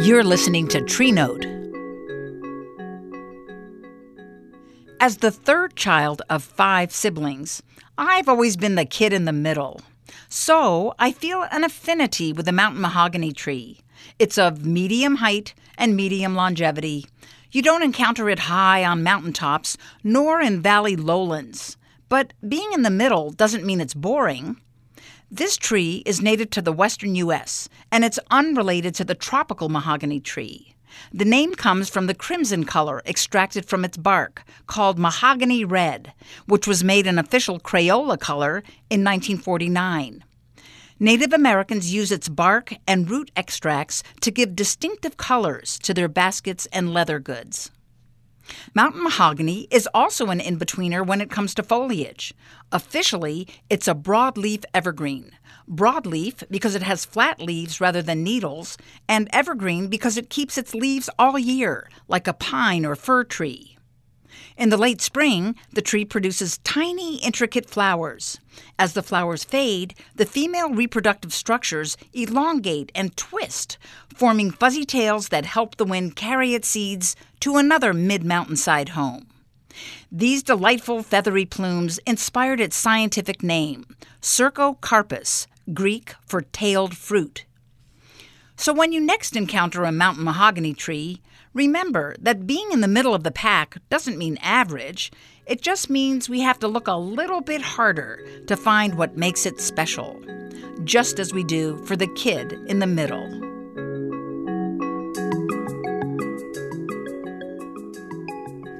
You're listening to Tree Note. As the third child of five siblings, I've always been the kid in the middle. So I feel an affinity with the mountain mahogany tree. It's of medium height and medium longevity. You don't encounter it high on mountaintops nor in valley lowlands. But being in the middle doesn't mean it's boring. This tree is native to the western U.S., and it's unrelated to the tropical mahogany tree. The name comes from the crimson color extracted from its bark, called mahogany red, which was made an official Crayola color in 1949. Native Americans use its bark and root extracts to give distinctive colors to their baskets and leather goods. Mountain mahogany is also an in betweener when it comes to foliage. Officially, it's a broadleaf evergreen. Broadleaf because it has flat leaves rather than needles, and evergreen because it keeps its leaves all year, like a pine or fir tree. In the late spring, the tree produces tiny, intricate flowers. As the flowers fade, the female reproductive structures elongate and twist, forming fuzzy tails that help the wind carry its seeds to another mid mountainside home. These delightful feathery plumes inspired its scientific name, Cercocarpus, Greek for tailed fruit. So when you next encounter a mountain mahogany tree, remember that being in the middle of the pack doesn't mean average. It just means we have to look a little bit harder to find what makes it special, just as we do for the kid in the middle.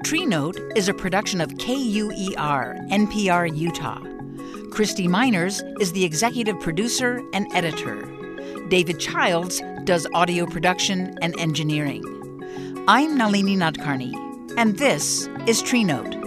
Tree Note is a production of KUER, NPR Utah. Christy Miners is the executive producer and editor. David Childs does audio production and engineering. I'm Nalini Nadkarni, and this is Tree Note.